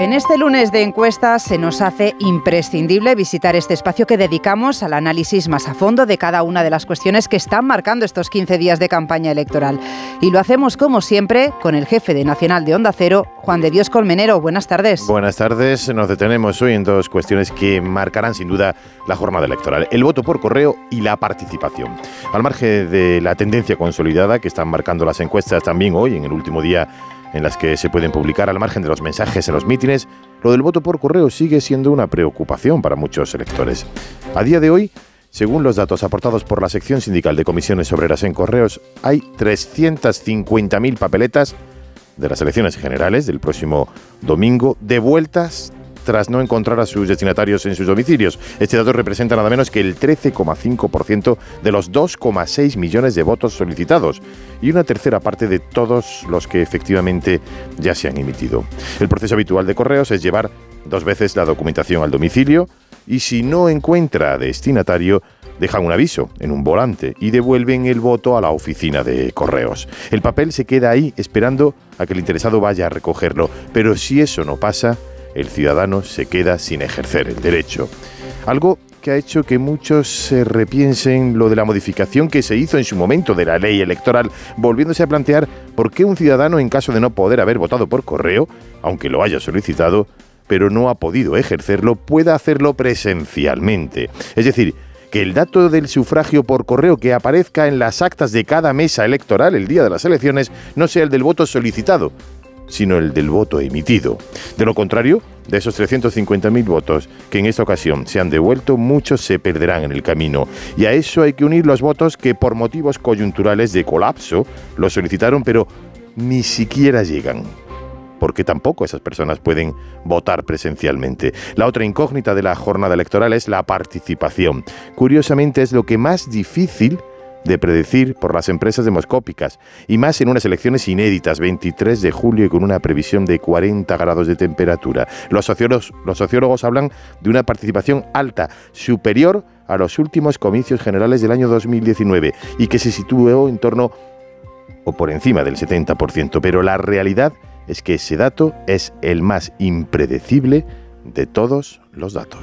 En este lunes de encuestas se nos hace imprescindible visitar este espacio que dedicamos al análisis más a fondo de cada una de las cuestiones que están marcando estos 15 días de campaña electoral. Y lo hacemos como siempre con el jefe de Nacional de Onda Cero, Juan de Dios Colmenero. Buenas tardes. Buenas tardes. Nos detenemos hoy en dos cuestiones que marcarán sin duda la jornada electoral. El voto por correo y la participación. Al margen de la tendencia consolidada que están marcando las encuestas también hoy, en el último día en las que se pueden publicar al margen de los mensajes en los mítines, lo del voto por correo sigue siendo una preocupación para muchos electores. A día de hoy, según los datos aportados por la sección sindical de comisiones obreras en correos, hay 350.000 papeletas de las elecciones generales del próximo domingo devueltas tras no encontrar a sus destinatarios en sus domicilios. Este dato representa nada menos que el 13,5% de los 2,6 millones de votos solicitados y una tercera parte de todos los que efectivamente ya se han emitido. El proceso habitual de correos es llevar dos veces la documentación al domicilio y si no encuentra destinatario, dejan un aviso en un volante y devuelven el voto a la oficina de correos. El papel se queda ahí esperando a que el interesado vaya a recogerlo, pero si eso no pasa, el ciudadano se queda sin ejercer el derecho. Algo que ha hecho que muchos se repiensen lo de la modificación que se hizo en su momento de la ley electoral, volviéndose a plantear por qué un ciudadano, en caso de no poder haber votado por correo, aunque lo haya solicitado, pero no ha podido ejercerlo, pueda hacerlo presencialmente. Es decir, que el dato del sufragio por correo que aparezca en las actas de cada mesa electoral el día de las elecciones no sea el del voto solicitado, sino el del voto emitido. De lo contrario, de esos 350.000 votos que en esta ocasión se han devuelto, muchos se perderán en el camino. Y a eso hay que unir los votos que por motivos coyunturales de colapso lo solicitaron, pero ni siquiera llegan porque tampoco esas personas pueden votar presencialmente. La otra incógnita de la jornada electoral es la participación. Curiosamente es lo que más difícil de predecir por las empresas demoscópicas, y más en unas elecciones inéditas, 23 de julio y con una previsión de 40 grados de temperatura. Los sociólogos, hablan de una participación alta, superior a los últimos comicios generales del año 2019, y que se situó en torno o por encima del 70%, pero la realidad es que ese dato es el más impredecible de todos los datos.